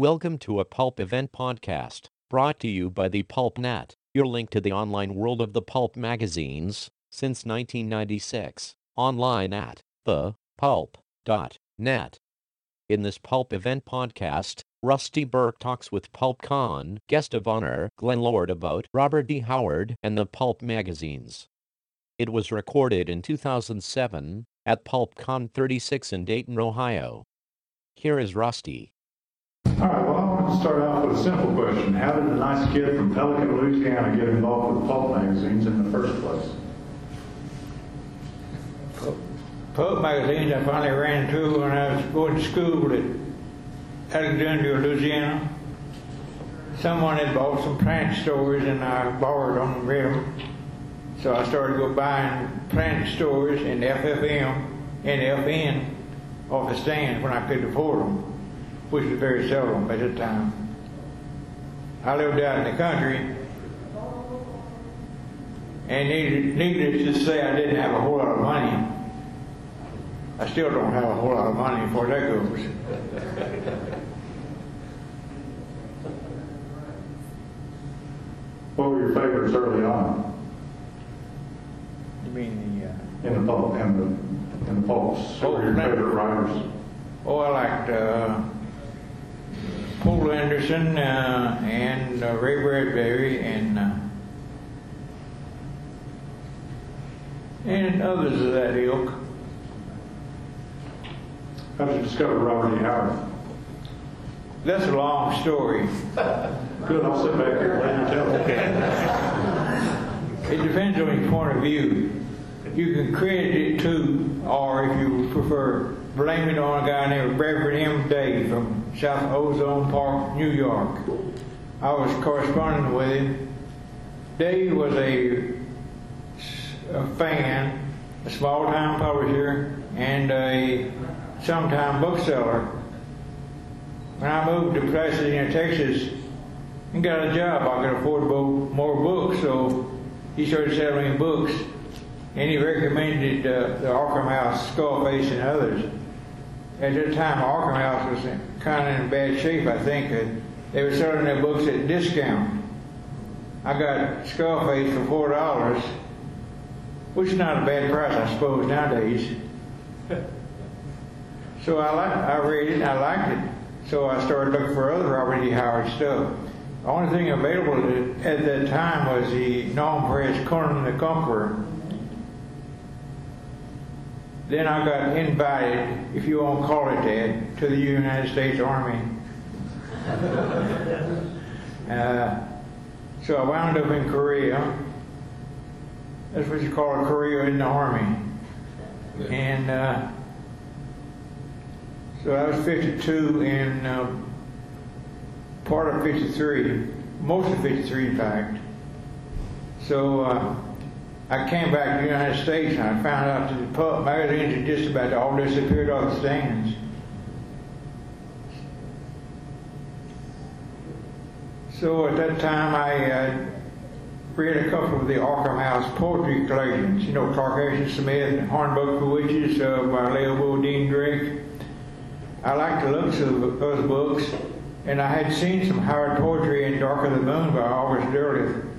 Welcome to a Pulp Event Podcast, brought to you by the Pulp Net, your link to the online world of the pulp magazines since 1996, online at thepulp.net. In this Pulp Event Podcast, Rusty Burke talks with PulpCon guest of honor Glenn Lord about Robert D. Howard and the pulp magazines. It was recorded in 2007 at PulpCon 36 in Dayton, Ohio. Here is Rusty. All right, well, I want to start off with a simple question. How did a nice kid from Pelican, Louisiana get involved with pulp magazines in the first place? Pulp magazines I finally ran into when I was going to school at Alexandria, Louisiana. Someone had bought some Planet Stories and I borrowed read them. So I started to go buying Planet Stories and FFM and FN off the stand when I could afford them, which was very seldom at the time. I lived out in the country, and needless to say, I didn't have a whole lot of money. I still don't have a whole lot of money before that goes. What were your favorites early on You mean the, uh, in the pulp, in the, in the pulps? Who were your Oh, favorite writers? oh, I liked, uh, Poul Anderson, uh, and uh, Ray Bradbury and, uh, and others of that ilk. How did you discover Robert E. Howard? That's a long story. Good, I'll sit back here and let you tell it. It depends on your point of view. You can credit it to, or if you prefer, blame it on a guy named Reverend M. Day from South Ozone Park, New York. I was corresponding with him. Dave was a, a fan, a small time publisher, and a sometime bookseller. When I moved to Pasadena, Texas, and got a job, I could afford bo- more books, so he started selling books, and he recommended uh, the Arkham House, Skullface, and others. At that time, Arkham House was kind of in bad shape, I think. They were selling their books at discount. I got Skullface for four dollars, which is not a bad price, I suppose, nowadays. So I I read it, and I liked it. So I started looking for other Robert E. Howard stuff. The only thing available at- at that time was the non-press Conan the Conqueror. Then I got invited, if you want to call it that, to the United States Army. uh, so I wound up in Korea. That's what you call a career in the Army. And uh, so I was 52 and uh, part of 53, most of 53 in fact. So uh, I came back to the United States and I found out that the magazines had just about all disappeared off the stands. So at that time I uh, read a couple of the Arkham House poetry collections, you know, Clark Smith, Hornbook for Witches uh, by Leah Bodine Drake. I liked the looks of those books, and I had seen some Howard poetry in Dark of the Moon by August Derleth.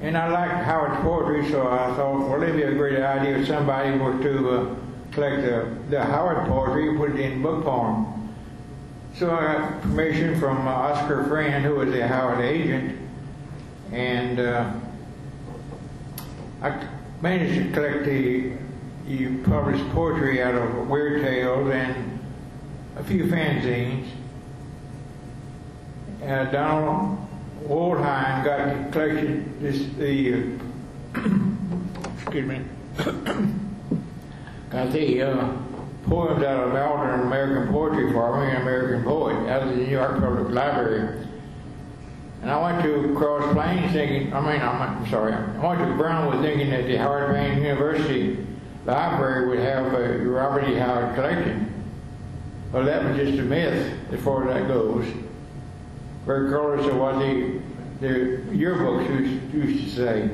And I liked Howard's poetry, so I thought, well, it'd be a great idea if somebody were to uh, collect the, the Howard poetry and put it in book form. So I got permission from uh, Oscar Friend, who was a Howard agent, and uh, I managed to collect the, the published poetry out of Weird Tales and a few fanzines. Uh, Donald Wollheim got the collection, this, the, uh, excuse me, got the uh, poems out of Malvern American Poetry Farm and American Poet out of the New York Public Library. And I went to Cross Plains thinking, I mean, I'm, I'm sorry, I went to Brownwood thinking that the Howard Payne University Library would have a Robert E. Howard collection. Well, that was just a myth as far as that goes. Regardless of what the, the yearbooks used, to say.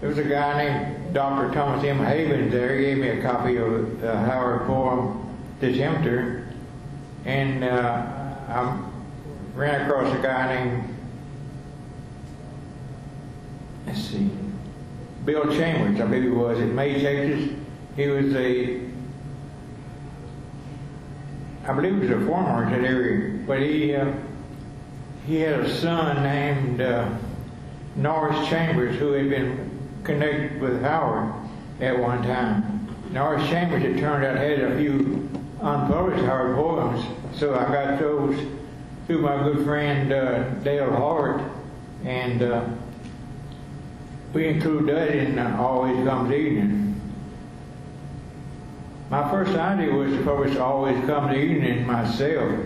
There was a guy named Dr. Thomas M. Havens there. He gave me a copy of the Howard poem, The Tempter. and uh, I ran across a guy named, let's see, Bill Chambers, I believe he was, in May, Texas. He was a, believe he was a that area, but he, uh, he had a son named uh, Norris Chambers who had been connected with Howard at one time. Norris Chambers, it turned out, had a few unpublished Howard poems, so I got those through my good friend uh, Dale Hart, and uh, we include that in uh, Always Comes Evening. My first idea was to publish Always Comes Evening myself,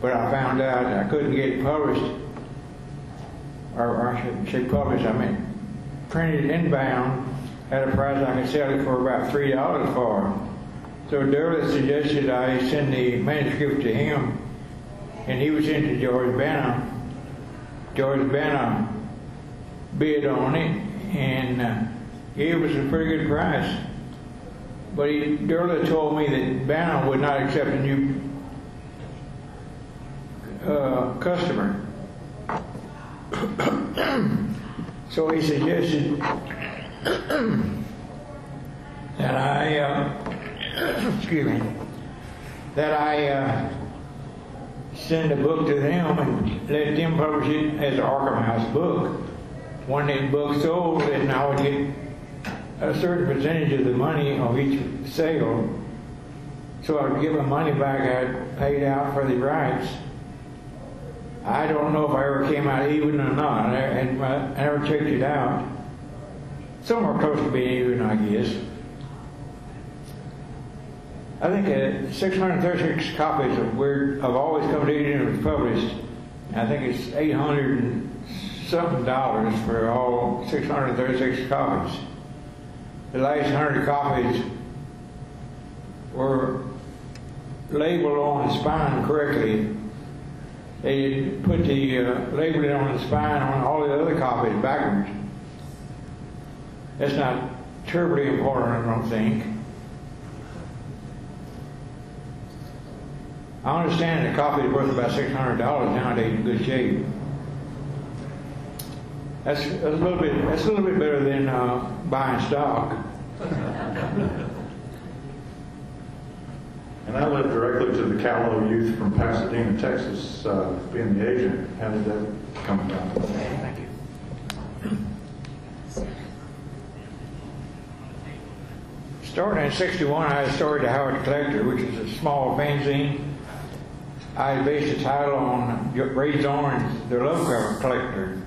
but I found out I couldn't get it published, or, or I should say published, I meant printed inbound at a price I could sell it for about three dollars for. So Derleth suggested I send the manuscript to him, and he was into George Banta. George Banta bid on it and uh, us a pretty good price. But he, Derleth told me that Banta would not accept a new uh, customer. so he suggested that I, uh, excuse me, that I uh, send a book to them and let them publish it as an Arkham House book. When the book sold, then I would get a certain percentage of the money of each sale. So I would give them money back I paid out for the rights. I don't know if I ever came out even or not. I, I never checked it out. Somewhere close to being even, I guess. I think uh, 636 copies of Weird of Always Come to Eden was published. I think it's 800 and something dollars for all 636 copies. The last 100 copies were labeled on the spine correctly. They put the uh, labeling on the spine on all the other copies backwards. That's not terribly important, I don't think. I understand the copy is worth about six hundred dollars nowadays in good shape. That's, that's a little bit. That's a little bit better than uh, buying stock. And I led directly to the Callow youth from Pasadena, Texas, uh, being the agent. How did that come about? Thank you. Starting in 61, I started the Howard Collector, which is a small fanzine. I based the title on Ray Zorn's The Lovecraft Collector.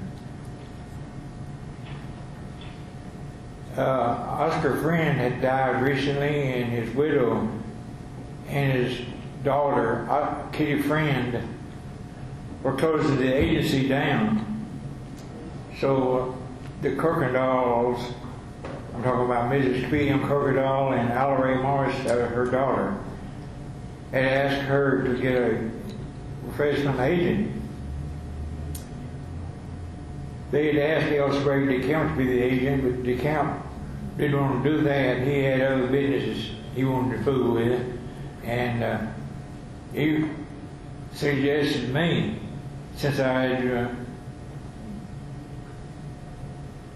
Uh, Oscar Friend had died recently, and his widow and his daughter, uh, Kitty Friend, were closing the agency down. So the Kuykendalls, I'm talking about Mrs. P.M. Kuykendall and Alla Ray Morris, uh, her daughter, had asked her to get a professional agent. They had asked L. Sprague DeCamp to be the agent, but DeCamp didn't want to do that. He had other businesses he wanted to fool with. And uh, he suggested me, since I had uh,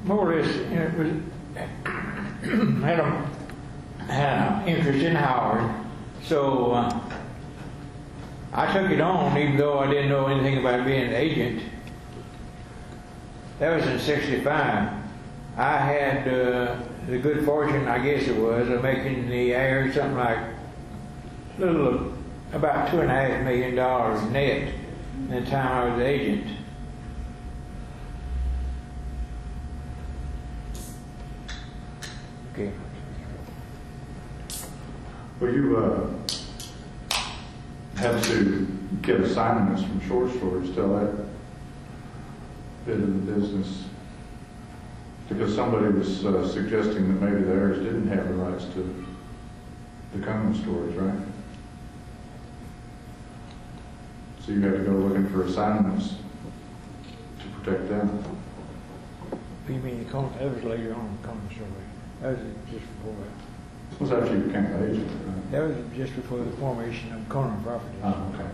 more or less you know, was, had, had an interest in Howard, so uh, I took it on even though I didn't know anything about being an agent. That was in 65. I had uh, the good fortune, I guess it was, of making the heir something like a little about two and a half million dollars net in the time I was agent. Okay. Well, you uh, had to get assignments from short stories till that bit of the business. Because somebody was uh, suggesting that maybe the heirs didn't have the rights to the Conan stories, right? So you had to go looking for assignments to protect them. You mean the con- that was later on the Conan story. That was just before that. Was after you became an agent, right? That was just before the formation of Conan Properties. Oh, okay.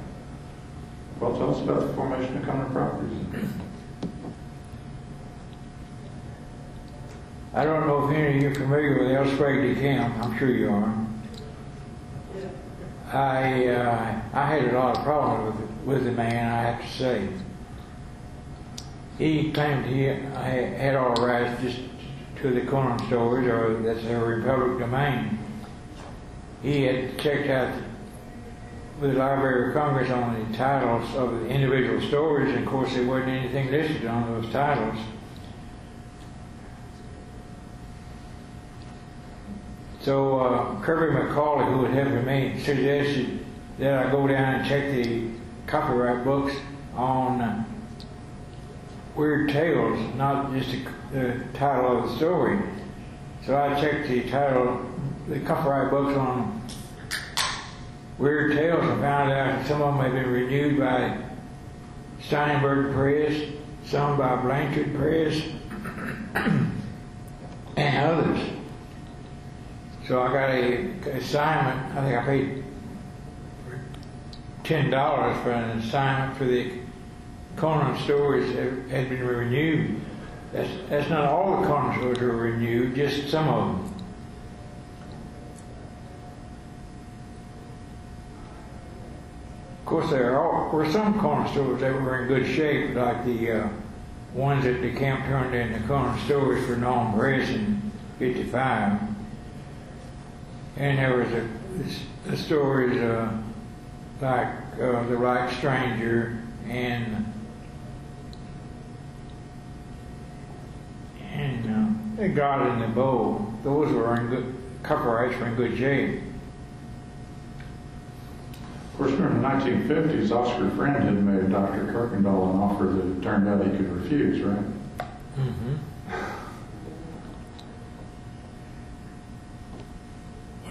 Well, tell us about the formation of Conan Properties. I don't know if any of you are familiar with L. Sprague de Camp. I'm sure you are. I uh, I had a lot of problems with with the man. I have to say. He claimed he had all rights just to the Conan stores, or that's their public domain. He had checked out with the Library of Congress on the titles of the individual stores, and of course there wasn't anything listed on those titles. So uh, Kirby McCauley, who had helped me, suggested that I go down and check the copyright books on uh, Weird Tales, not just the, the title of the story. So I checked the title, the copyright books on Weird Tales and found out some of them had been renewed by Steinberg Press, some by Blanchard Press, and others. So I got a assignment. I think I paid ten dollars for an assignment for the Conan stores that had been renewed. That's that's not all the Conan stores were renewed, just some of them. Of course, there are, were some Conan stores that were in good shape, like the uh, ones that de Camp turned into Conan stores for Gnome Press in '55 and there was a, the stories uh, like uh, the right stranger and and uh, God in the Bowl. Those were in good copyrights were in good shape. Of course, during the 1950s, Oscar Friend had made Dr. Kuykendall an offer that it turned out he could refuse, right?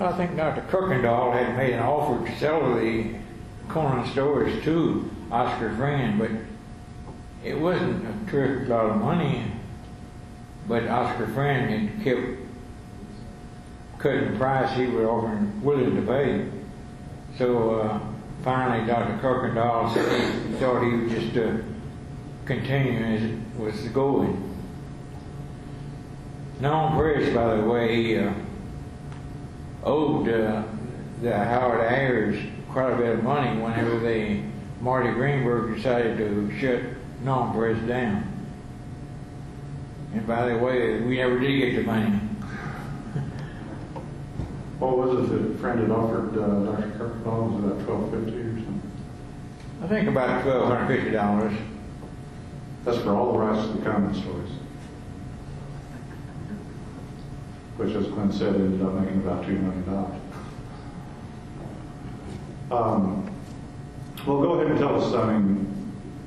I think Dr. Kuykendall had made an offer to sell the Conan stories to Oscar Friend, but it wasn't a terrific lot of money. But Oscar Friend had kept cutting the price he was offering, willing to pay. So uh, finally, Dr. Kuykendall said he thought he would just uh, continue as it was going. Gnome Press, by the way, uh, owed uh, the Howard heirs quite a bit of money whenever they Marty Greenberg decided to shut Gnome Press down. And by the way, we never did get the money. What was it that Friend had offered uh, Dr. Was about twelve fifty or something? I think about twelve hundred fifty dollars. That's for all the rights to the Conan stories. Which, as Glenn said, ended up making about two million dollars. Um, well, go ahead and tell us. I mean,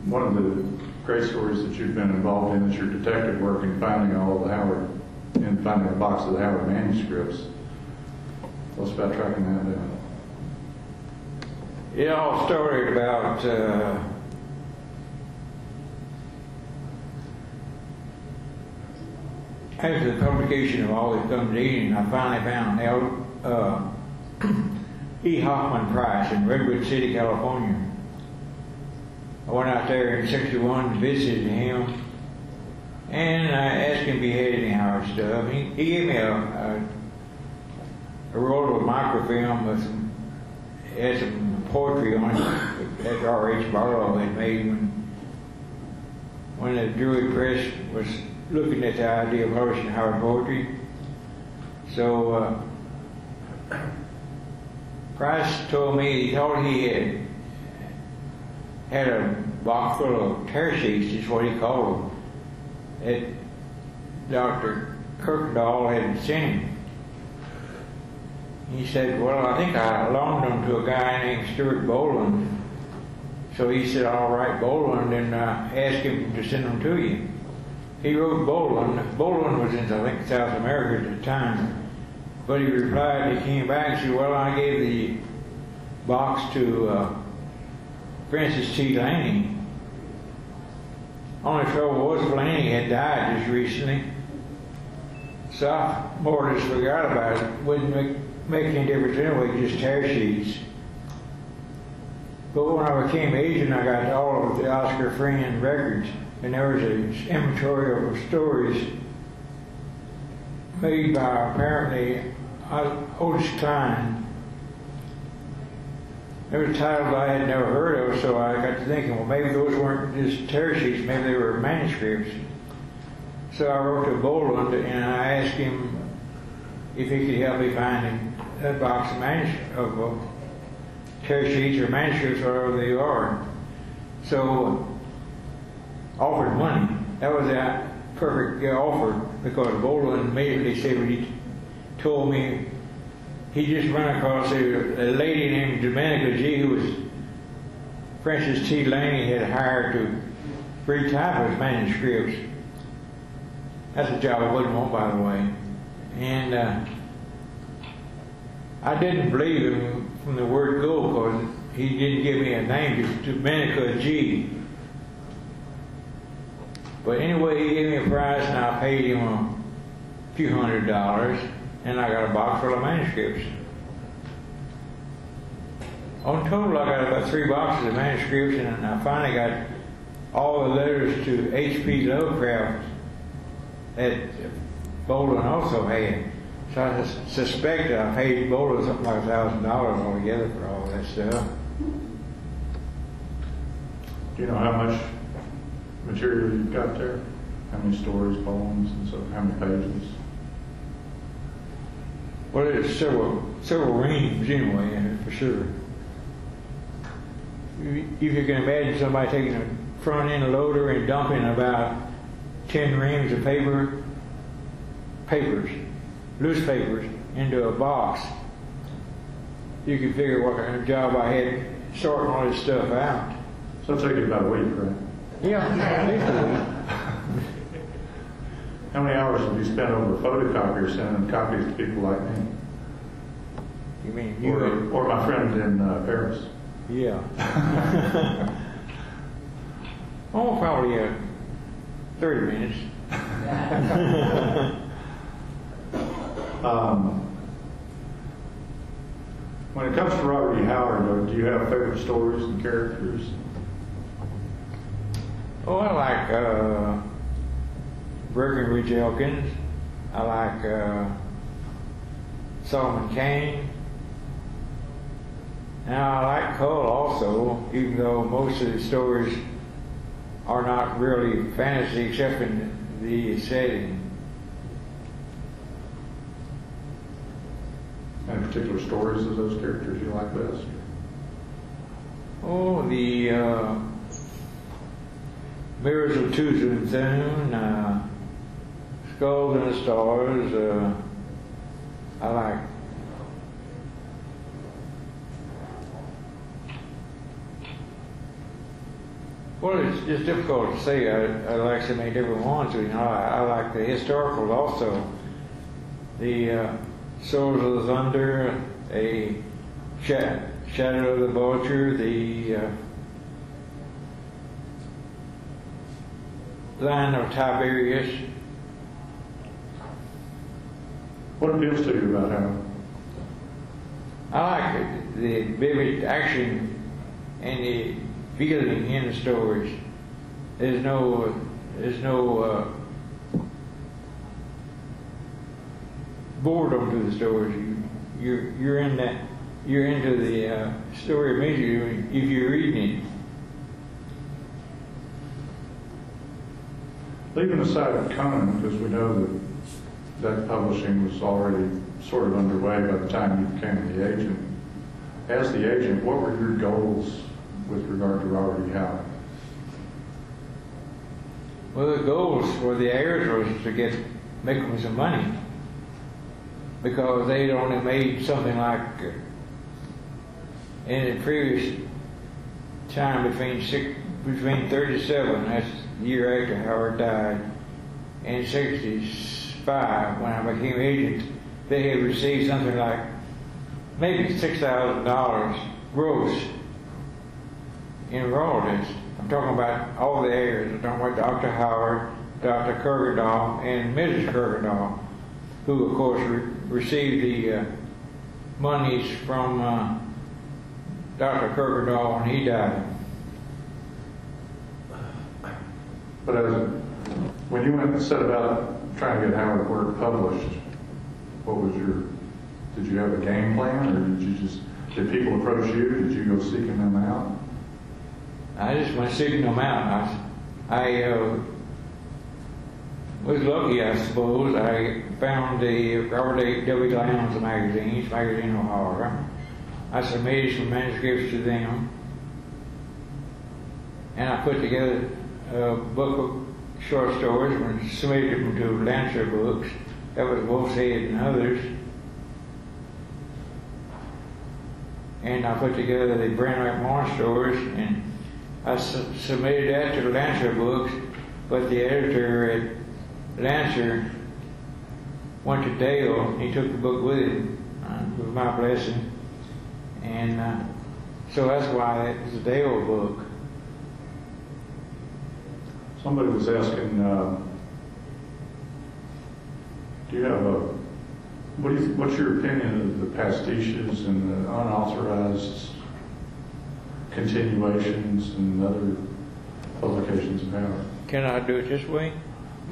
one of the great stories that you've been involved in is your detective work in finding all the Howard, in finding a box of the Howard manuscripts. Tell us about tracking that down. It all started about uh, after the publication of All That Comes I finally found. Uh, E. Hoffman Price in Redwood City, California. I went out there in 61 visited him, and I asked him if he had any hard stuff. He, he gave me a, a, a roll of microfilm with some, had some poetry on it that R.H. Barlow had made when, when the Druid Press was looking at the idea of publishing Howard poetry. So uh, Price told me he thought he had had a box full of sheets, is what he called them, that Dr. Kuykendall had sent him. He said, well, I think I loaned them to a guy named Stuart Boland. So he said, all right, Boland, and uh, asked him to send them to you. He wrote Boland. Boland was in, I think, South America at the time. But he replied, he came back and said, well, I gave the box to uh, Francis T. Laney. Only trouble was Laney had died just recently. So I more or less forgot about it. Wouldn't make make any difference anyway, just tear sheets. But when I became agent, I got all of the Oscar Freeman records, and there was an inventory of stories made by apparently Otis Kline. There were titles I had never heard of, so I got to thinking, well, maybe those weren't just tear sheets, maybe they were manuscripts. So I wrote to Boland and I asked him if he could help me find a box of, manuscripts, of tear sheets or manuscripts, whatever they are. So offered money. That was a perfect offer because Boland immediately said when he told me he just ran across a, a lady named Domenica G who was Francis T. Laney had hired to retype his manuscripts. That's a job I wouldn't want, by the way. And uh, I didn't believe him from the word go because he didn't give me a name, just Domenica G. But anyway, he gave me a price and I paid him a few hundred dollars and I got a box full of manuscripts. On total, I got about three boxes of manuscripts and I finally got all the letters to H.P. Lovecraft that Boland also had. So I suspect I paid Boland something like a thousand dollars altogether for all that stuff. Do you know how much material you've got there? How many stories, poems, and so how many pages? Well, it's several several reams anyway, for sure. If you can imagine somebody taking a front end loader and dumping about ten reams of paper, papers, loose papers, into a box, you can figure what kind of job I had sorting all this stuff out. So it'll take you about a week, right? Yeah. How many hours have you spent over a photocopier sending copies to people like me? You mean you? Or, or my friend in uh, Paris? Yeah. oh, probably uh, 30 minutes. Um, when it comes to Robert E. Howard, do you have favorite stories and characters? Oh, I like uh, Breckinridge Elkins. I like uh, Solomon Kane. Now, I like Kull also, even though most of the stories are not really fantasy except in the setting. Any particular stories of those characters you like best? Oh, the uh, Mirrors of Tuzun, uh, Skulls and the Stars. Uh, I like. Well, it's just difficult to say. I, I like so many different ones. You know, I, I like the historical also. The uh, Sowers of the Thunder, a Shadow of the Vulture, the uh, Lion of Tiberias. What appeals to you about Howard? I like the vivid action and the feeling in the stories. There's no, there's no uh, boredom to the stories. You, you're, you're in that, you're into the uh, story immediately if you're reading it. Leaving aside Conan, because we know that that publishing was already sort of underway by the time you became the agent. As the agent, what were your goals with regard to Robert E. Howard? Well, the goals for the heirs was to get make them some money because they'd only made something like in the previous time between six, between 37, that's year after Howard died, In 65 when I became agent, they had received something like maybe six thousand dollars gross in royalties. I'm talking about all the heirs. I'm talking about Dr. Howard, Dr. Kuykendall, and Mrs. Kuykendall, who of course re- received the uh, monies from uh, Dr. Kuykendall when he died. But as, when you went and set about trying to get Howard Work published, what was your, did you have a game plan, or did you just, did people approach you? Did you go seeking them out? I just went seeking them out. I, I uh, was lucky, I suppose. I found the Robert. W. Lowndes magazines, Magazine of Horror. I submitted some manuscripts to them, and I put together a book of short stories and submitted them to Lancer Books. That was Wolf's Head and others. And I put together the Bran Mak Morn stories, and I su- submitted that to Lancer Books, but the editor at Lancer went to Dell. He took the book with him, uh, with my blessing, and uh, so that's why it was a Dell book. Somebody was asking, uh, do you have a, what do you, what's your opinion of the pastiches and the unauthorized continuations and other publications of Howard? Can I do it this way?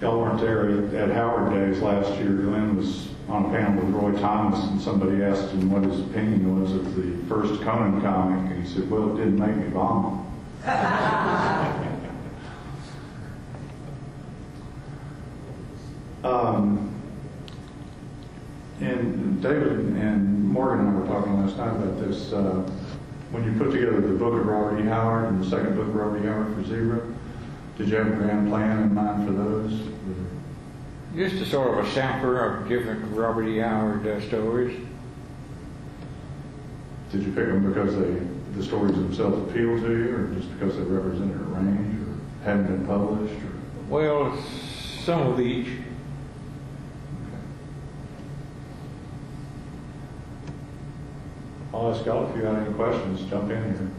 Y'all weren't there at- at Howard Days last year. Glenn was on a panel with Roy Thomas, and somebody asked him what his opinion was of the first Conan comic, and he said, "Well, it didn't make me vomit." Um, and David and Morgan and I were talking last night about this. Uh, when you put together the book of Robert E. Howard and the second book of Robert E. Howard for Zebra, did you have a grand plan in mind for those? Just a sort of a sampler of different Robert E. Howard uh, stories. Did you pick them because they, the stories themselves appealed to you, or just because they represented a range, or hadn't been published, or? Well, some of each. I'll ask y'all if you got any questions, jump in here.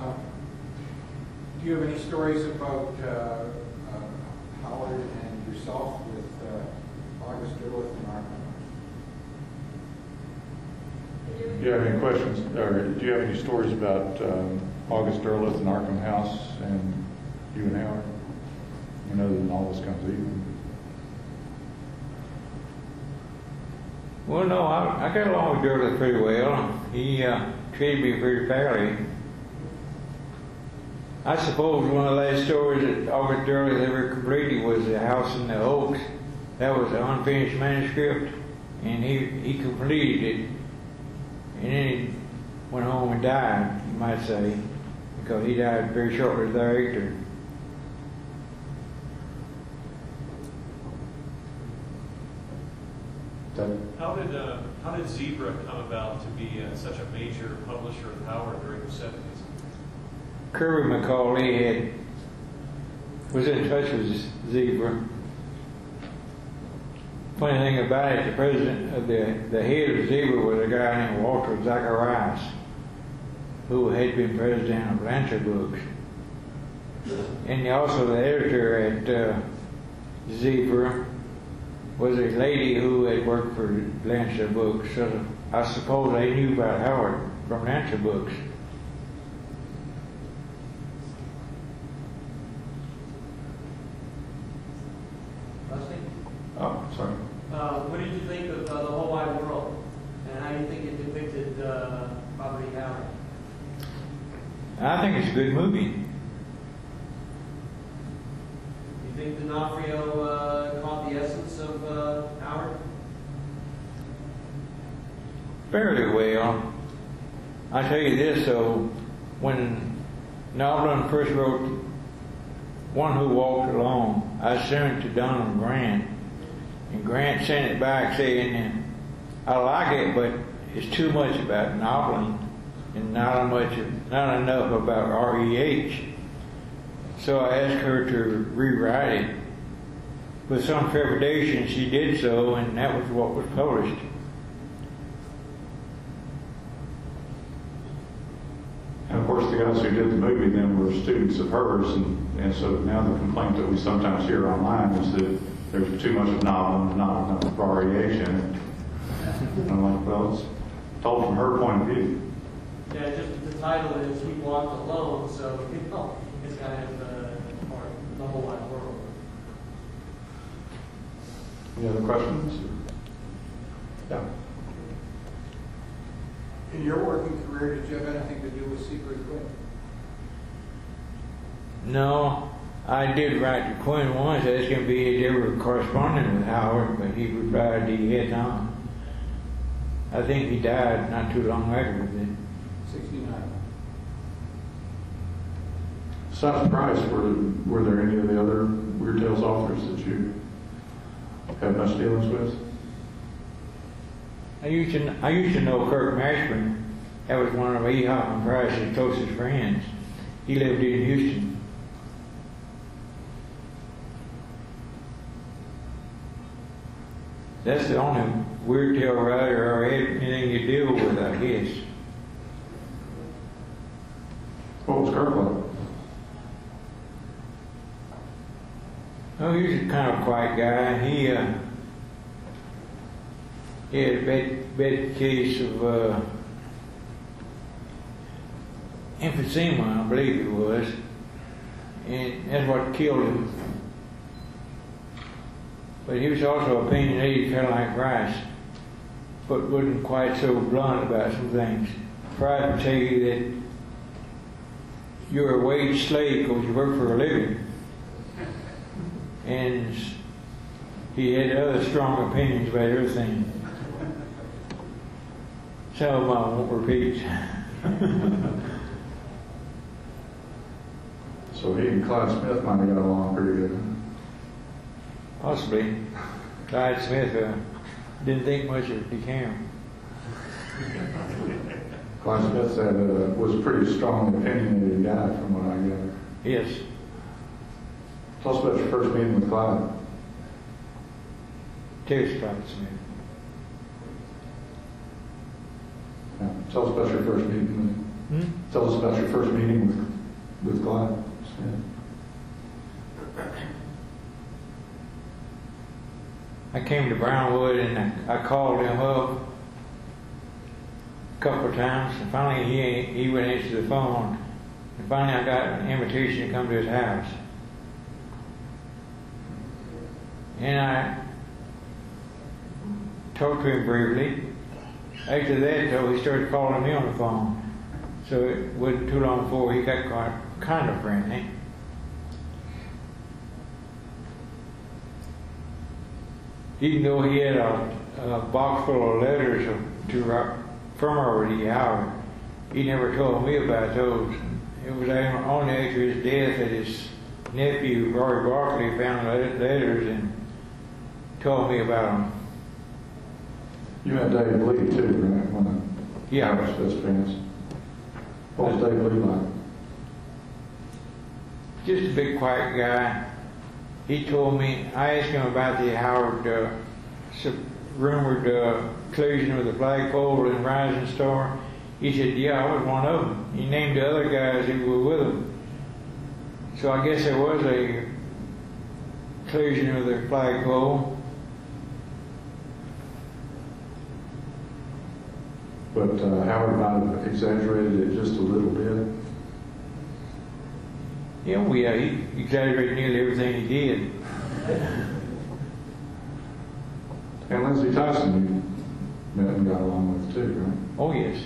Uh, Do you have any stories about uh, Howard and yourself with uh, August Derleth and Arthur? Do you have any questions, or do you have any stories about um, August Derleth and Arkham House and you and Howard? You know that all this comes even. Well, no, I, I got along with Derleth pretty well. He uh, treated me pretty fairly. I suppose one of the last stories that August Derleth ever completed was The House in the Oaks. That was an unfinished manuscript, and he, he completed it. And then he went home and died, you might say, because he died very shortly thereafter. That- How did, uh, how did Zebra come about to be uh, such a major publisher of Howard during the seventies? Kirby McCauley had was in touch with Zebra. Funny thing about it, the president of the the head of Zebra was a guy named Walter Zacharias, who had been president of Lancer Books, and also the editor at uh, Zebra was a lady who had worked for Lancer Books. So I suppose they knew about Howard from Lancer Books. Rusty, Oh, sorry. uh, what did you think of uh, The Whole Wide World? And how do you think it depicted uh, Robert E. Howard? I think it's a good movie. Do you think D'Onofrio uh, caught the essence of uh, Howard? Fairly well. I tell you this though, when Novalyne first wrote One Who Walked Alone, I sent it to Donald Grant, and Grant sent it back saying, "I like it, but it's too much about Novalyne and not much, not enough about R.E.H." So I asked her to rewrite it. With some trepidation, she did so, and that was what was published. And of course, the guys who did the movie then were students of hers, and, And so now the complaint that we sometimes hear online is that there's too much of novel and not enough variation. And I'm like, well, it's told from her point of view. Yeah, just the title is He Walked Alone, so, you know, it's kind of, uh, or the whole wide world. Any other questions? Yeah. In your working career, did you have anything to do with Seabury Quinn? No, I did write to Quinn once, that's going to be a different correspondent with Howard, but he replied he had not. I think he died not too long after that. Sixty-nine. Aside Price, were, were there any of the other Weird Tales authors that you have much dealings with? I used to I used to know Kirk Mashburn. That was one of E. Hoffman Price's closest friends. He lived in Houston. That's the only weird tale writer or anything you deal with, I guess. What was Kirk like? Oh, he was a kind of quiet guy. He uh, he had a bad, bad case of uh, emphysema, I believe it was, and that's what killed him. But he was also opinionated, kind of like Rice, but wasn't quite so blunt about some things. Price would tell you that you're a wage slave because you work for a living and he had other strong opinions about everything. Some of them I won't repeat. So he and Clyde Smith might have got along pretty good. Possibly. Clyde Smith uh, didn't think much of DeCamp. Clyde Smith said, uh, was a pretty strong opinionated guy from what I gather. Yes. Tell us about your first meeting with Clyde. Tevis Clyde Smith. Tell us about your first meeting. Hmm? With, tell us about your first meeting with, with Clyde Smith. I came to Brownwood and I, I called him up a couple of times, and finally he he wouldn't answer the phone. And finally I got an invitation to come to his house. And I talked to him briefly. After that, though, he started calling me on the phone. So it wasn't too long before he got quite kind of friendly. Even though he had a, a box full of letters to, to from E. Howard, he never told me about those. It was only after his death that his nephew, Roy Barkley, found the letters and told me about them. You met David Lee too, right? One of Yeah. Howard's best friends. What was David Lee like? Just a big, quiet guy. He told me, I asked him about the Howard uh, rumored uh, collision with the flagpole and Rising Star. He said, Yeah, I was one of them. He named the other guys who were with him. So I guess there was a collision with the flagpole. But uh, Howard might have exaggerated it just a little bit. Yeah, well, yeah, he exaggerated nearly everything he did. And Lindsey Tyson, you met and got along with too, right? Oh, yes.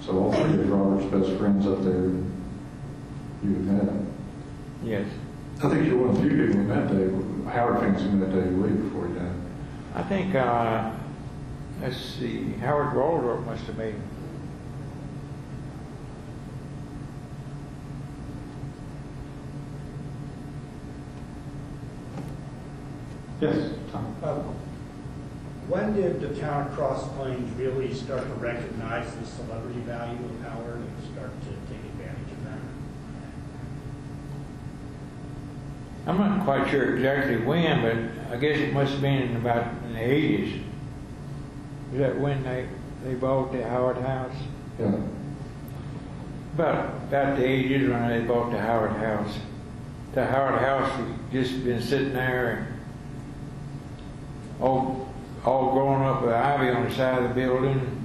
So all three of Robert's best friends up there, you had met. Yes. I think you're one of the few people who met Dave, Howard who met Dave Lee before he died. I think, uh, let's see, Howard Waldrop must have made Yes, Tom. Uh, When did the town of Cross Plains really start to recognize the celebrity value of Howard and start to take advantage of that? I'm not quite sure exactly when, but I guess it must have been in about in the eighties. Is that when they, they bought the Howard House? Yeah. About, about the eighties when they bought the Howard House. the Howard House has just been sitting there and all, all grown up with ivy on the side of the building.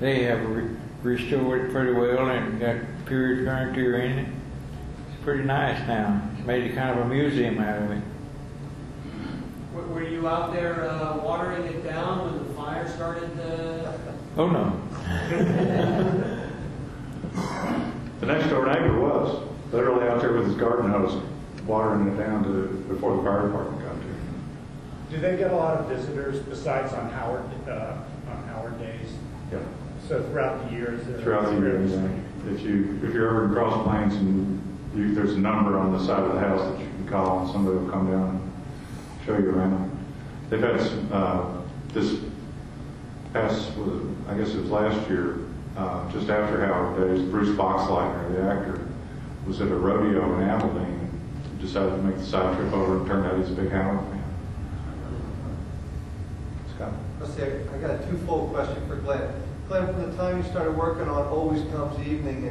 They have re- restored it pretty well and got period furniture in it. It's pretty nice now. It's made it kind of a museum out of it. Were, were you out there uh, watering it down when the fire started? Uh, Oh, no. The next door neighbor was literally out there with his garden hose, watering it down to, before the fire department got there. Do they get a lot of visitors besides on Howard, uh, on Howard days? Yeah. So throughout the years? they're- Throughout the year, yeah. If you, if you're ever in Cross Plains and you, there's a number on the side of the house that you can call and somebody will come down and show you around. They've had, some, uh, this past, was I guess it was last year, uh, just after Howard Days, Bruce Boxleitner, the actor, was at a rodeo in Abilene and decided to make the side trip over and turned out he's a big Howard fan. Scott? Let's see, I I got a twofold question for Glenn. Glenn, from the time you started working on Always Comes Evening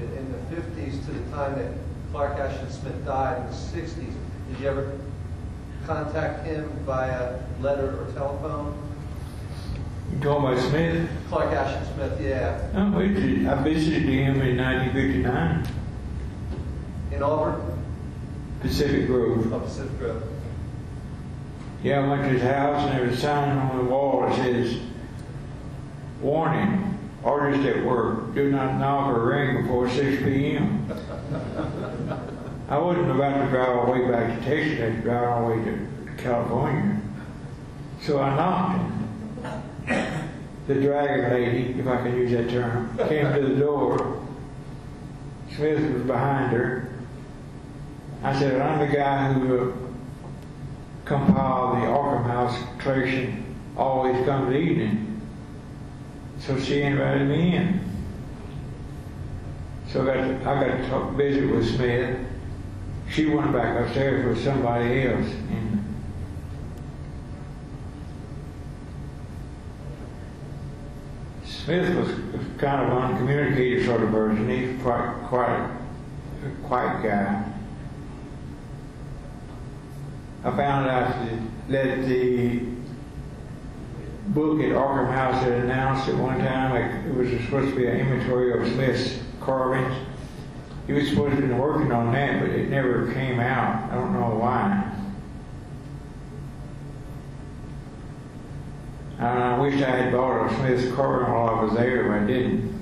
in, in the fifties to the time that Clark Ashton Smith died in the sixties, did you ever contact him via letter or telephone? You talking about Smith? Clark Ashton Smith, yeah, I visited, I visited him in 1959, in Auburn, Pacific Grove. up Pacific Grove. Yeah, I went to his house and there was a sign on the wall that says, warning, artists at work, do not knock or ring before 6 p.m. I wasn't about to drive all the way back to Texas, I was driving all the way to California. So I knocked. The dragon lady, if I can use that term, came to the door. Smith was behind her. I said, I'm the guy who compiled the Arkham House collection, Always Comes Evening. So she invited me in. So I got to, I got to talk, visit with Smith. She went back upstairs with somebody else. And Smith was kind of uncommunicative sort of person. He's quite, quite a quiet guy. I found out that, the book at Arkham House had announced at one time it was supposed to be an inventory of Smith's carvings. He was supposed to been working on that, but it never came out. I don't know why. I wish I had bought a Smith's carving while I was there, but I didn't.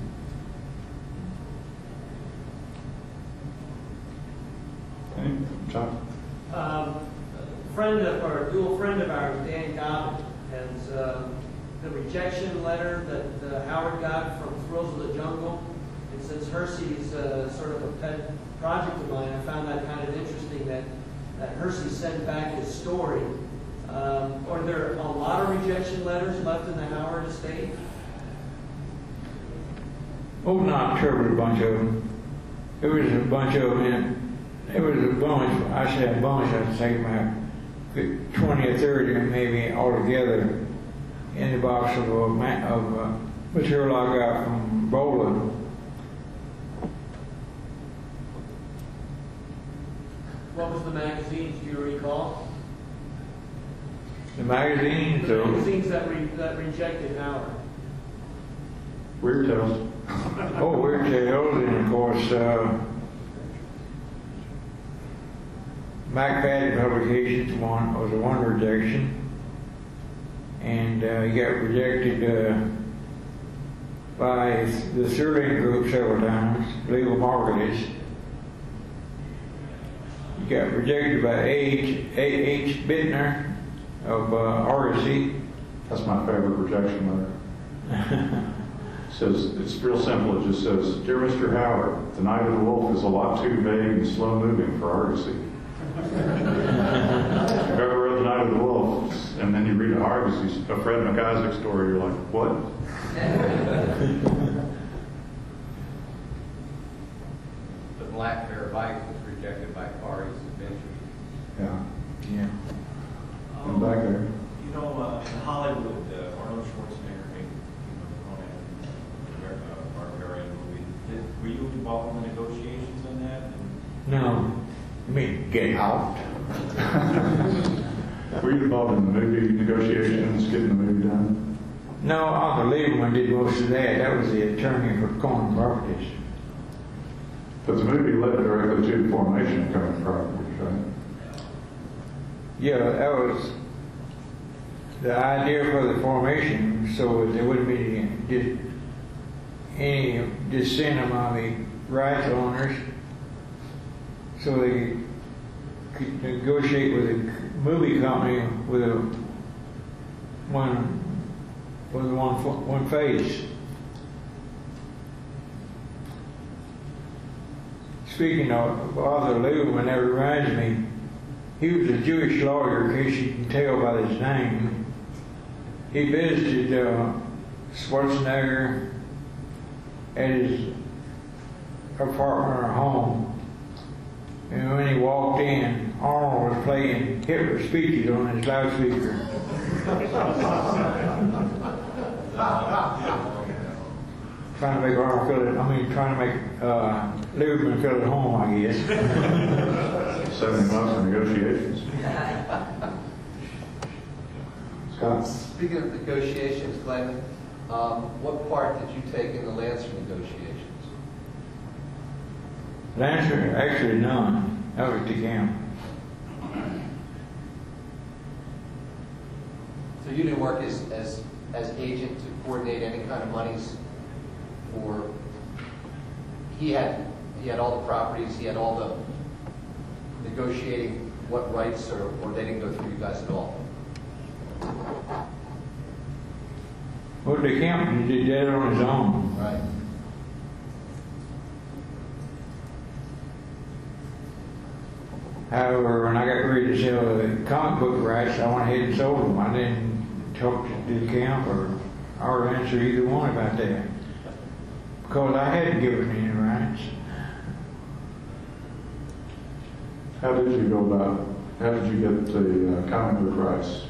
Okay, John? friend of our dual friend of ours, Dan Gobbin, has uh, the rejection letter that uh, Howard got from Thrills of the Jungle. And since Hersey's uh, sort of a pet project of mine, I found that kind of interesting that, that Hersey sent back his story. Um, are there a lot of rejection letters left in the Howard estate? Oh, no, I'm sure was a bunch of them. It was a bunch of them. It was a bunch. I said a bunch. I think my 20 or 30 maybe altogether in the box of, uh, a, of a material I got from Bowling. What was the magazines, do you recall? The magazines, the magazines that, re, that rejected Howard. Weird Tales. oh, Weird Tales, and of course, uh, Macfadden Publications one was a one rejection, and uh, he got rejected uh, by the Sterling Group several times, legal marketers. He got rejected by H. A. H. Bittner of uh, Argosy. That's my favorite rejection letter. Says, it's real simple, it just says, Dear Mr. Howard, The Night of the Wolf is a lot too vague and slow moving for Argosy. If you ever read The Night of the Wolf, and then you read a Argosy, a Fred MacIsaac story, you're like, what? The Black Bear Bike was rejected by Far East Adventures. Yeah, Yeah. and back there. You know, uh, in Hollywood, uh, Arnold Schwarzenegger made, you know, Conan, uh, Barbarian movie. Did- Were you involved in the negotiations on that, get out. Were you involved in the movie negotiations, getting the movie done? No, Arthur Lieberman did most of that. That was the attorney for Conan Properties. But the movie led directly to the formation of Conan Properties, right? Yeah, that was the idea for the formation, so there wouldn't be any dissent among the rights owners, so they could negotiate with the movie company with one with one one face. Speaking of Arthur Lieberman, that reminds me, he was a Jewish lawyer, in case you can tell by his name. He visited uh, Schwarzenegger at his apartment or home. And when he walked in, Arnold was playing Hitler speeches on his loudspeaker. trying to make Arnold feel it, I mean, trying to make uh, Lieberman feel at home, I guess. Seventy months of negotiations. Scott? Speaking of negotiations, Glenn, um, what part did you take in the Lancer negotiations? Lancer, actually none. That was DeCamp. So you didn't work as, as, as agent to coordinate any kind of monies for, he had, he had all the properties, he had all the negotiating what rights, or, or they didn't go through you guys at all? Well, DeCamp did that on his own. Right. However, when I got ready to sell the comic book rights, I went ahead and sold them. I didn't talk to DeCamp or our answer either one about that. Because I hadn't given any rights. How did you go about, how did you get the uh, comic book rights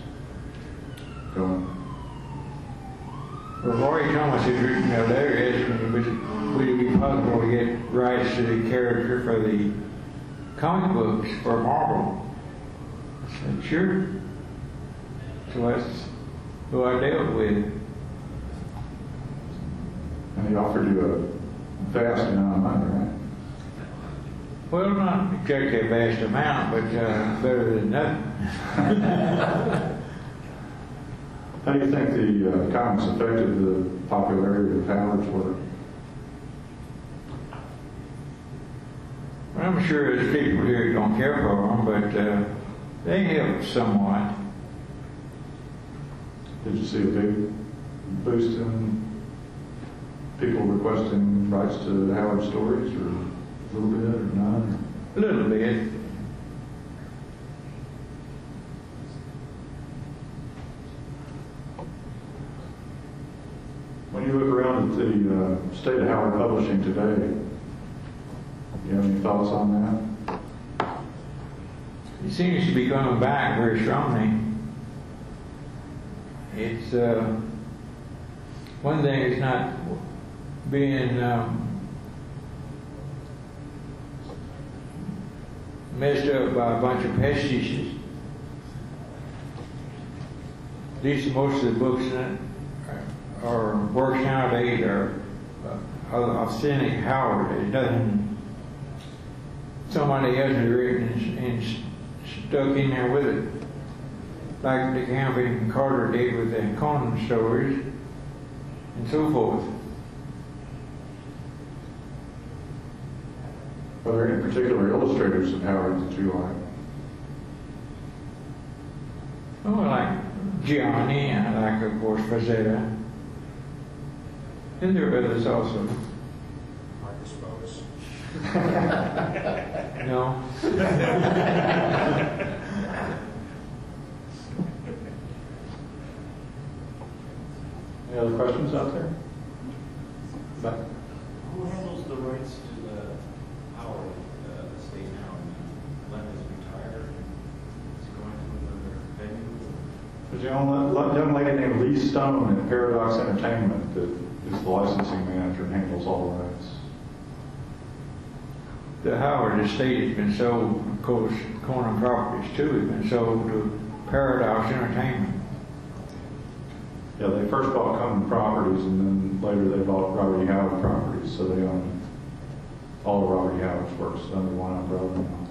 going? Well, Roy Thomas had written a letter asking would it be possible to get rights to the character for the comic books for Marvel? I said, sure. So that's who I dealt with. And he offered you a vast amount of money, right? Well, not exactly a vast amount, but uh, better than nothing. How do you think the uh, comics affected the popularity of Howard's work? Well, I'm sure there's people here that don't care for them, but uh, they help somewhat. Did you see a big boost in people requesting rights to Howard stories, or a little bit, or none? A little bit. When you look around at the uh, state of Howard Publishing today, do you have any thoughts on that? It seems to be coming back very strongly. It's uh, one thing is not being um, messed up by a bunch of pastiches. At least most of the books are works nowadays are uh, authentic Howard. It doesn't somebody else has written and, and stuck in there with it, like the Camping and Carter did with the Conan stories and so forth. Are there any particular illustrators of Howard that you like? Oh, I like Gianni, and I like, of course, Frazetta. And there are others also. Marcus Boas. No? other questions out there? Back. Who handles the rights to the Howard uh, estate now? Glenn is retired. And is he going to another venue? There's a young, young lady named Lee Stone at Paradox Entertainment that is the licensing manager and handles all the rights. the Howard estate has been sold, of course, Conan properties too have been sold to Paradox Entertainment. Yeah, they first bought Conan Properties and then later they bought Robert E. Howard Properties, so they own all of Robert E. Howard's works under one umbrella now.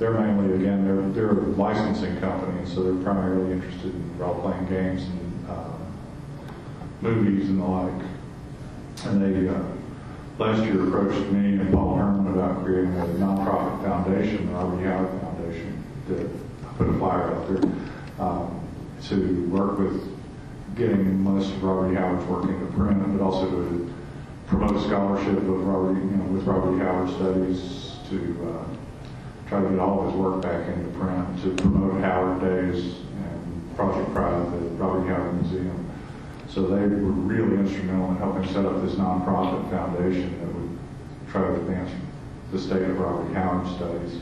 They're mainly, again, they're, they're a licensing company, so they're primarily interested in role-playing games and, uh, movies and the like. And they, uh, last year approached me and Paul Herman about creating a nonprofit foundation, the Robert E. Howard Foundation, that I put a flyer out there, um, to work with getting of Robert E. Howard's work into print, but also to promote scholarship of Robert, you know, with Robert E. Howard studies, to, uh, try to get all of his work back into print, to promote Howard Days and Project Pride at the Robert E. Howard Museum. So they were really instrumental in helping set up this nonprofit foundation that would try to advance the state of Robert E. Howard studies.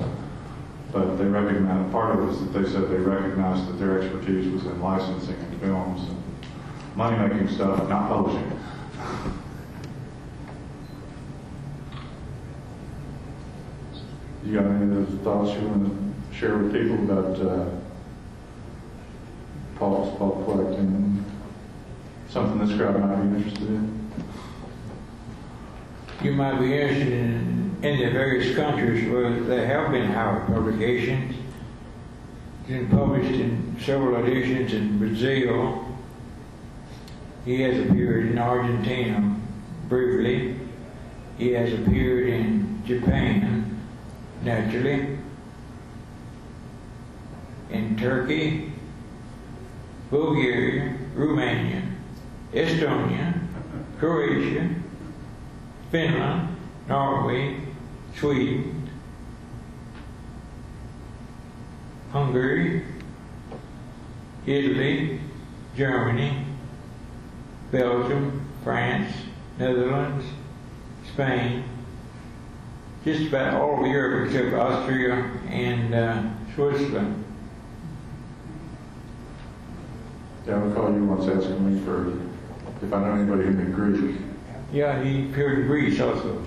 But they recognize, part of it is that they said they recognized that their expertise was in licensing and films and money-making stuff, not publishing. You got any other thoughts you want to share with people about uh, Paul's, Paul collecting? Something this crowd might be interested in? You might be interested in, in the various countries where there have been Howard publications. It's been published in several editions in Brazil. He has appeared in Argentina briefly. He has appeared in Japan, naturally, in Turkey, Bulgaria, Romania, Estonia, Croatia, Finland, Norway, Sweden, Hungary, Italy, Germany, Belgium, France, Netherlands, Spain, just about all of Europe except Austria and uh, Switzerland. Yeah, I recall you once asking me for if I know anybody who knew Greek. Yeah, he appeared in Greece also.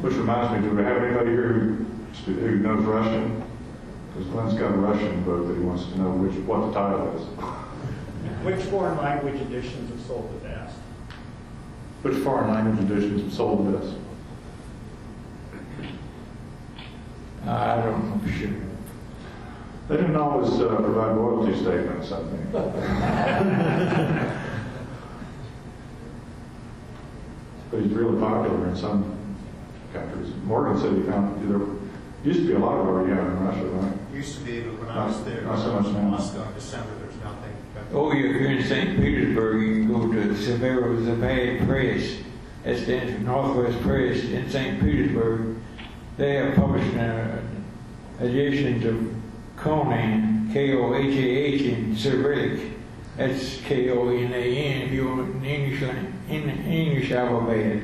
Which reminds me, do we have anybody here who, who knows Russian? Because Glenn's got a Russian book that he wants to know which, what the title is. Which foreign language editions have sold the best? Which foreign language editions have sold the best? I don't know for sure. They didn't always uh, provide royalty statements, I think. But he's really popular in some countries. Morgan said he found, there used to be a lot of already out in Russia, right? Used to be, but when I was there, not so much now. Moscow in December, there's nothing. Oh, yeah, if you're in St. Petersburg, you can go to Severo Zapad Press. That stands for Northwest Press in St. Petersburg. They have published uh, editions of Conan, K-O-H-A-H, in Cyrillic. That's K-O-N-A-N if you want in English, in English alphabet.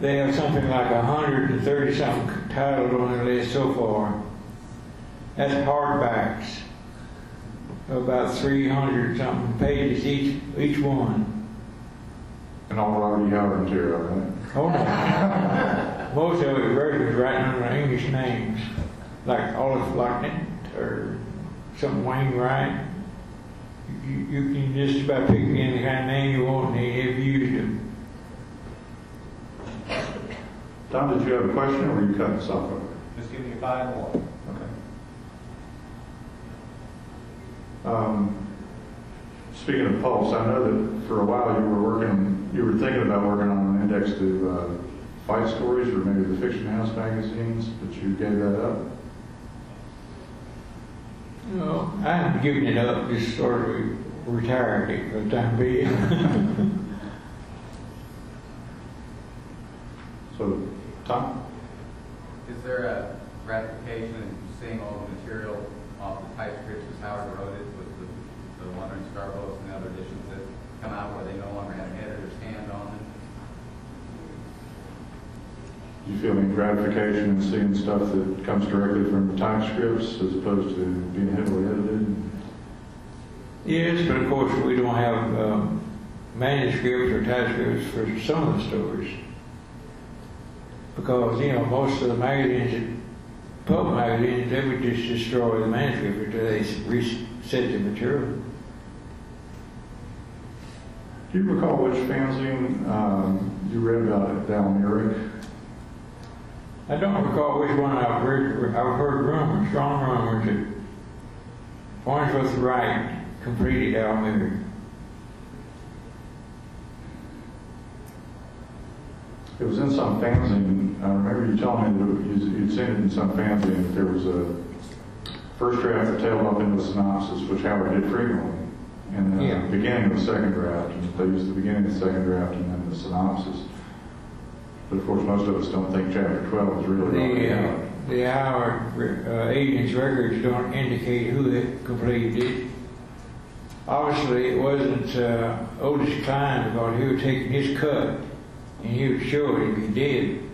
They have something like 130 something titles on their list so far. That's hardbacks about 300 something pages each each one. And all already Howard material, right? Oh no. Most of it versions written under English names, like Olive Locknett or some Wainwright. You, you can just about pick any kind of name you want, and they have used them. Tom, did you have a question or were you cutting this off? Just give me five more. Okay. Um, Speaking of Pulse, I know that for a while you were working, you were thinking about working on an index to uh, fight stories or maybe the Fiction House magazines, but you gave that up. No, I haven't given it up, just sort of retired for the time being. So, Tom? Is there a gratification in seeing all the material off the typescripts as Howard wrote it with the, the Wandering Star Post and the other editions that come out where they no longer have an editor's hand on them? Do you feel any gratification in seeing stuff that comes directly from the typescripts as opposed to being heavily edited? Yes, but of course, we don't have um, manuscripts or typescripts for some of the stories. Because, you know, most of the magazines, pulp magazines, they would just destroy the manuscript until they reset the material. Do you recall which fanzine um, you read about at Dalmeric? I don't recall which one I've heard, I've heard rumors, strong rumors that Farnsworth Wright completed our Almuric. It was in some fanzine, I remember you telling me that you- you'd seen it in some fanzine, that there was a first draft that tailed up into a synopsis, which Howard did frequently. And then Yeah. the beginning of the second draft, and they used the beginning of the second draft and then the synopsis. But of course, most of us don't think chapter 12 is really The, uh, the Howard uh, agent's records don't indicate who it completed it. Obviously, it wasn't uh, Otis Kline because he was taking his cut and he would show it if he did.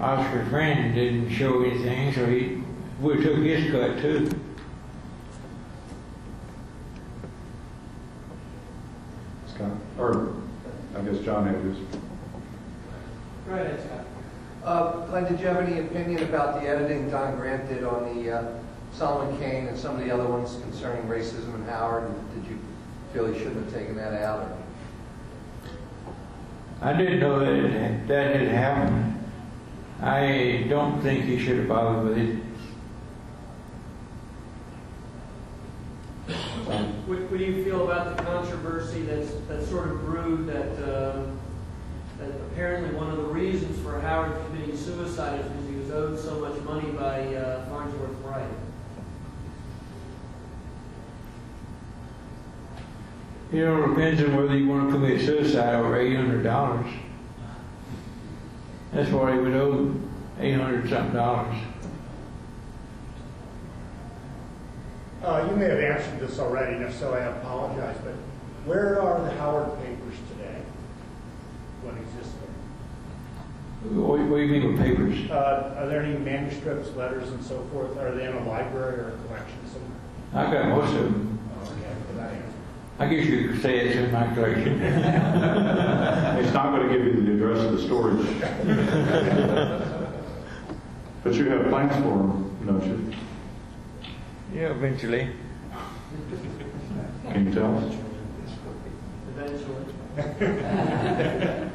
Oscar Friend didn't show anything, so he we took his cut too. Scott, or I guess John had his. Go ahead, Scott. Uh, Glenn, did you have any opinion about the editing Don Grant did on the uh, Solomon Kane and some of the other ones concerning racism and Howard? And Did you feel he shouldn't have taken that out? or- I didn't know that it, that had happened. I don't think he should have bothered with it. What, what do you feel about the controversy that's, that sort of brewed that, um, that apparently one of the reasons for Howard committing suicide is because he was owed so much money by uh, Farnsworth Wright? You know, it depends on whether you want to commit suicide over eight hundred dollars. That's why he would owe, eight hundred something dollars. Uh, you may have answered this already, and if so, I apologize, but where are the Howard papers today? What exists there? What, what do you mean with papers? Uh, are there any manuscripts, letters, and so forth? Are they in a library or a collection somewhere? I've got most of them. Oh, yeah, for that answer. I guess you could say it's in my collection. It's not going to give you the address of the storage. But you have plans for them, don't you? yeah, eventually. Can you tell us? Eventually.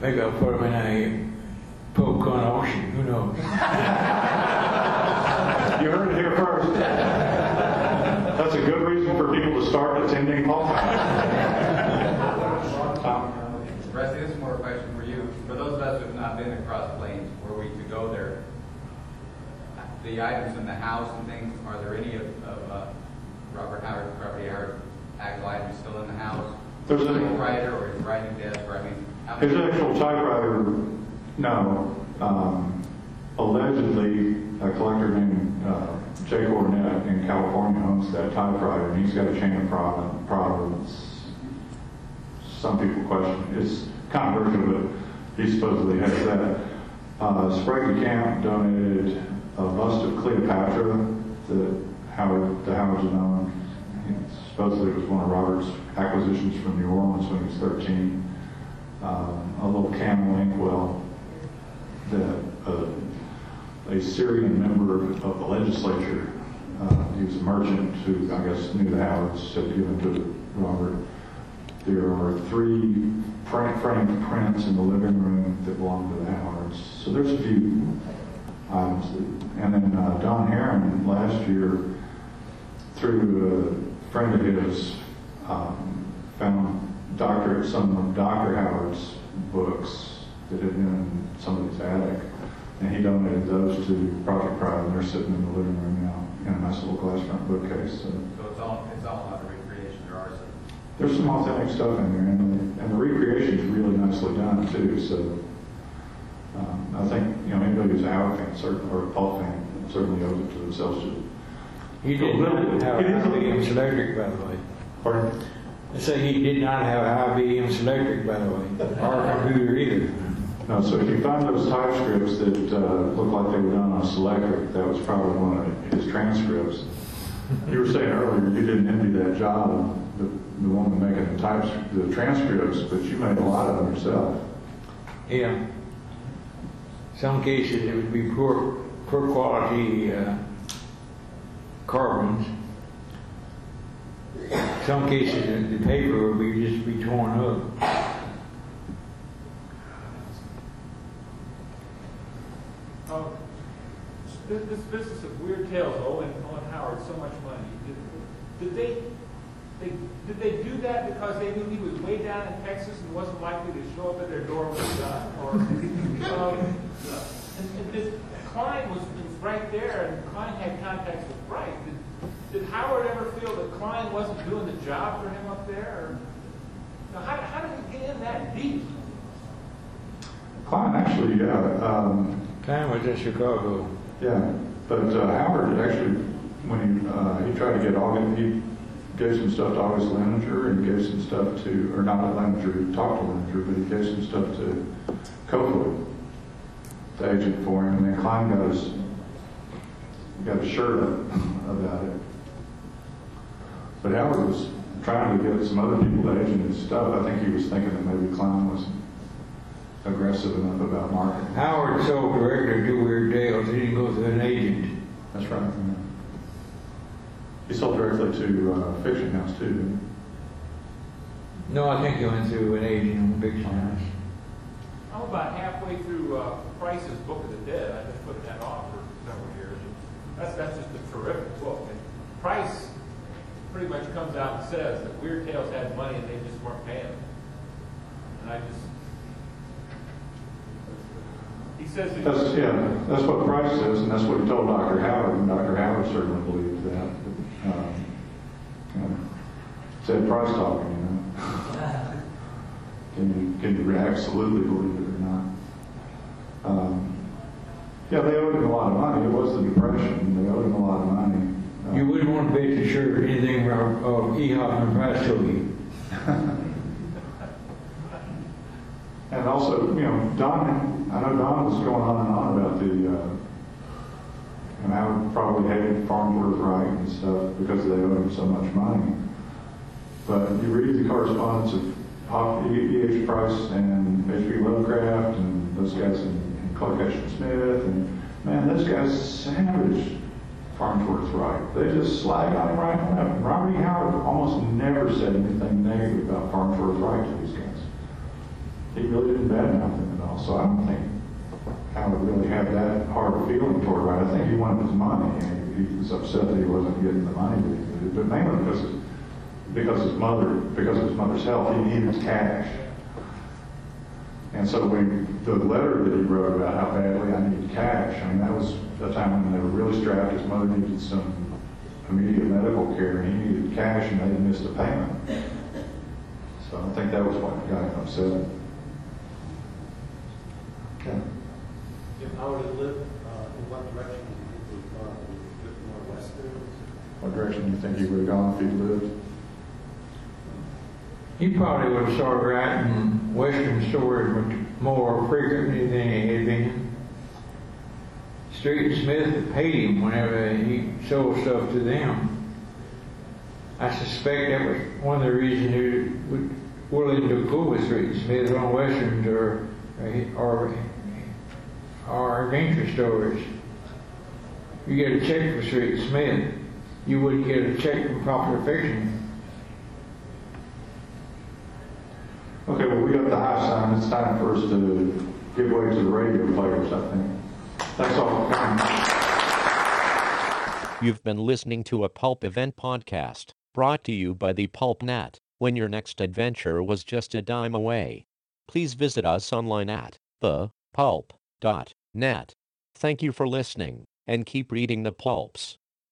Maybe I'll put them in a PulpCon auction. Who knows? You heard it here first. That's a good reason for people to start attending Paul. Tom? Rusty, this is more a question for you. For those of us who have not been across Plains, were we to go there, the items in the house and things, are there any of, of uh, Robert Howard, Robert Howard actual items still in the house? There's a- His writer or his writing desk, or I mean, how His actual typewriter, no. Um, allegedly, a collector named uh, Jay Cornett in California owns that typewriter, and he's got a chain of proven- provenance. Some people question it's controversial, but he supposedly has that. Uh, Sprague Camp donated a bust of Cleopatra that Howard, the owned. He Supposedly it was one of Robert's acquisitions from New Orleans when he was 13 um, a little camel inkwell that uh, a Syrian member of the legislature, uh, he was a merchant who I guess knew the Howards, had given to Robert. There are three fra- framed prints in the living room that belong to the Howards. So there's a few items. And then uh, Don Herron last year, through a friend of his, um, found Dr. some of Dr. Howard's books that had been in somebody's attic, and he donated those to Project Pride, and they're sitting in the living room now in a nice little glass front bookcase. So So it's all, it's all not a recreation, there are some. there's some authentic stuff in there, and the, and the recreation is really nicely done too. So um, I think you know anybody who's a Howard fan, certainly, or a Paul fan, certainly owes it to themselves to. He did not have a high Williams electric, by the way. Pardon? I say he did not have a IBM's electric, by the way, or a computer either. No, so if you find those typescripts that uh, look like they were done on Selectric, that was probably one of his transcripts. You were saying earlier you didn't envy that job, the, the woman making the types, the transcripts, but you made a lot of them yourself. Yeah. Some cases it would be poor, poor quality uh, carbons. Some cases the the paper would be just be torn up. Um, this, this business of Weird Tales owing, owing Howard so much money, did, did they, they, did they do that because they knew he was way down in Texas and wasn't likely to show up at their door when he died? Or, um, and, and this, Kline was, was right there and Kline had contacts with Wright. Did, did Howard ever feel that Kline wasn't doing the job for him up there? Or, now, how, how did he get in that deep? Kline actually, yeah, um, Kline was in Chicago. Yeah, but uh, Howard actually, when he, uh, he tried to get August, he gave some stuff to August Lenniger and gave some stuff to, or not to Lenniger, he talked to Lenniger, but he gave some stuff to Copeland, the agent for him, and then Kline got his, got a shirt about it. But Howard was trying to get some other people to agent his stuff. I think he was thinking that maybe Kline was aggressive enough about marketing. Howard sold directly to Weird Tales. He didn't go through an agent. That's right. yeah. He sold directly to uh, Fiction House too, didn't he? No, I think he went through an agent on Big House. I'm about halfway through uh, Price's Book of the Dead. I've been putting that on for several years. That's that's just a terrific book. And Price pretty much comes out and says that Weird Tales had money and they just weren't paying. him. And I just he says that That's, yeah, that's what Price says, and that's what he told Dr. Howard, and Dr. Howard certainly believed that. Um, you know, said Price talking, you know. Can you, can you absolutely believe it or not? Um, yeah, they owed him a lot of money. It was the Depression. They owed him a lot of money. Uh, You wouldn't want to bet your shirt anything about uh, E. Hoffmann Price told you. And also, you know, Don, I know Don was going on and on about the, uh, and I probably hated Farnsworth Wright and stuff because they owed him so much money. But you read the correspondence of Hoff- E. H. Price and H.P. Lovecraft and those guys and, Clark Ashton Smith, and man, those guys savaged Farnsworth Wright. They just slag on him right and. Robert E. Howard almost never said anything negative about Farnsworth Wright to these guys he really didn't badmouth him at all. So I don't think Howard really had that hard feeling toward Wright. I think he wanted his money, and he, he was upset that he wasn't getting the money that he needed, but mainly because of, because his mother, because of his mother's health, he needed cash. And so when the letter that he wrote about how badly I need cash, I mean that was the time when they were really strapped. His mother needed some immediate medical care, and he needed cash, and they missed a payment. So I think that was what got him upset. Okay. If Howard had lived, uh, in what direction do you think he would have gone? Would he have lived more western? What direction do you think he would have gone if he'd lived? He probably would have started writing Western stories much more frequently than he had been. Street and Smith paid him whenever he sold stuff to them. I suspect that was one of the reasons he was willing to go with Street and Smith on Westerns or, or, or adventure stories. You get a check for Street and Smith, you wouldn't get a check from Popular Fiction. Okay, well, we got the high sign. It's time for us to give way to the radio players, I think. Thanks all for coming. You've been listening to a Pulp Event podcast, brought to you by the Pulp Net. When your next adventure was just a dime away. Please visit us online at thepulp.net. Thank you for listening, and keep reading the pulps.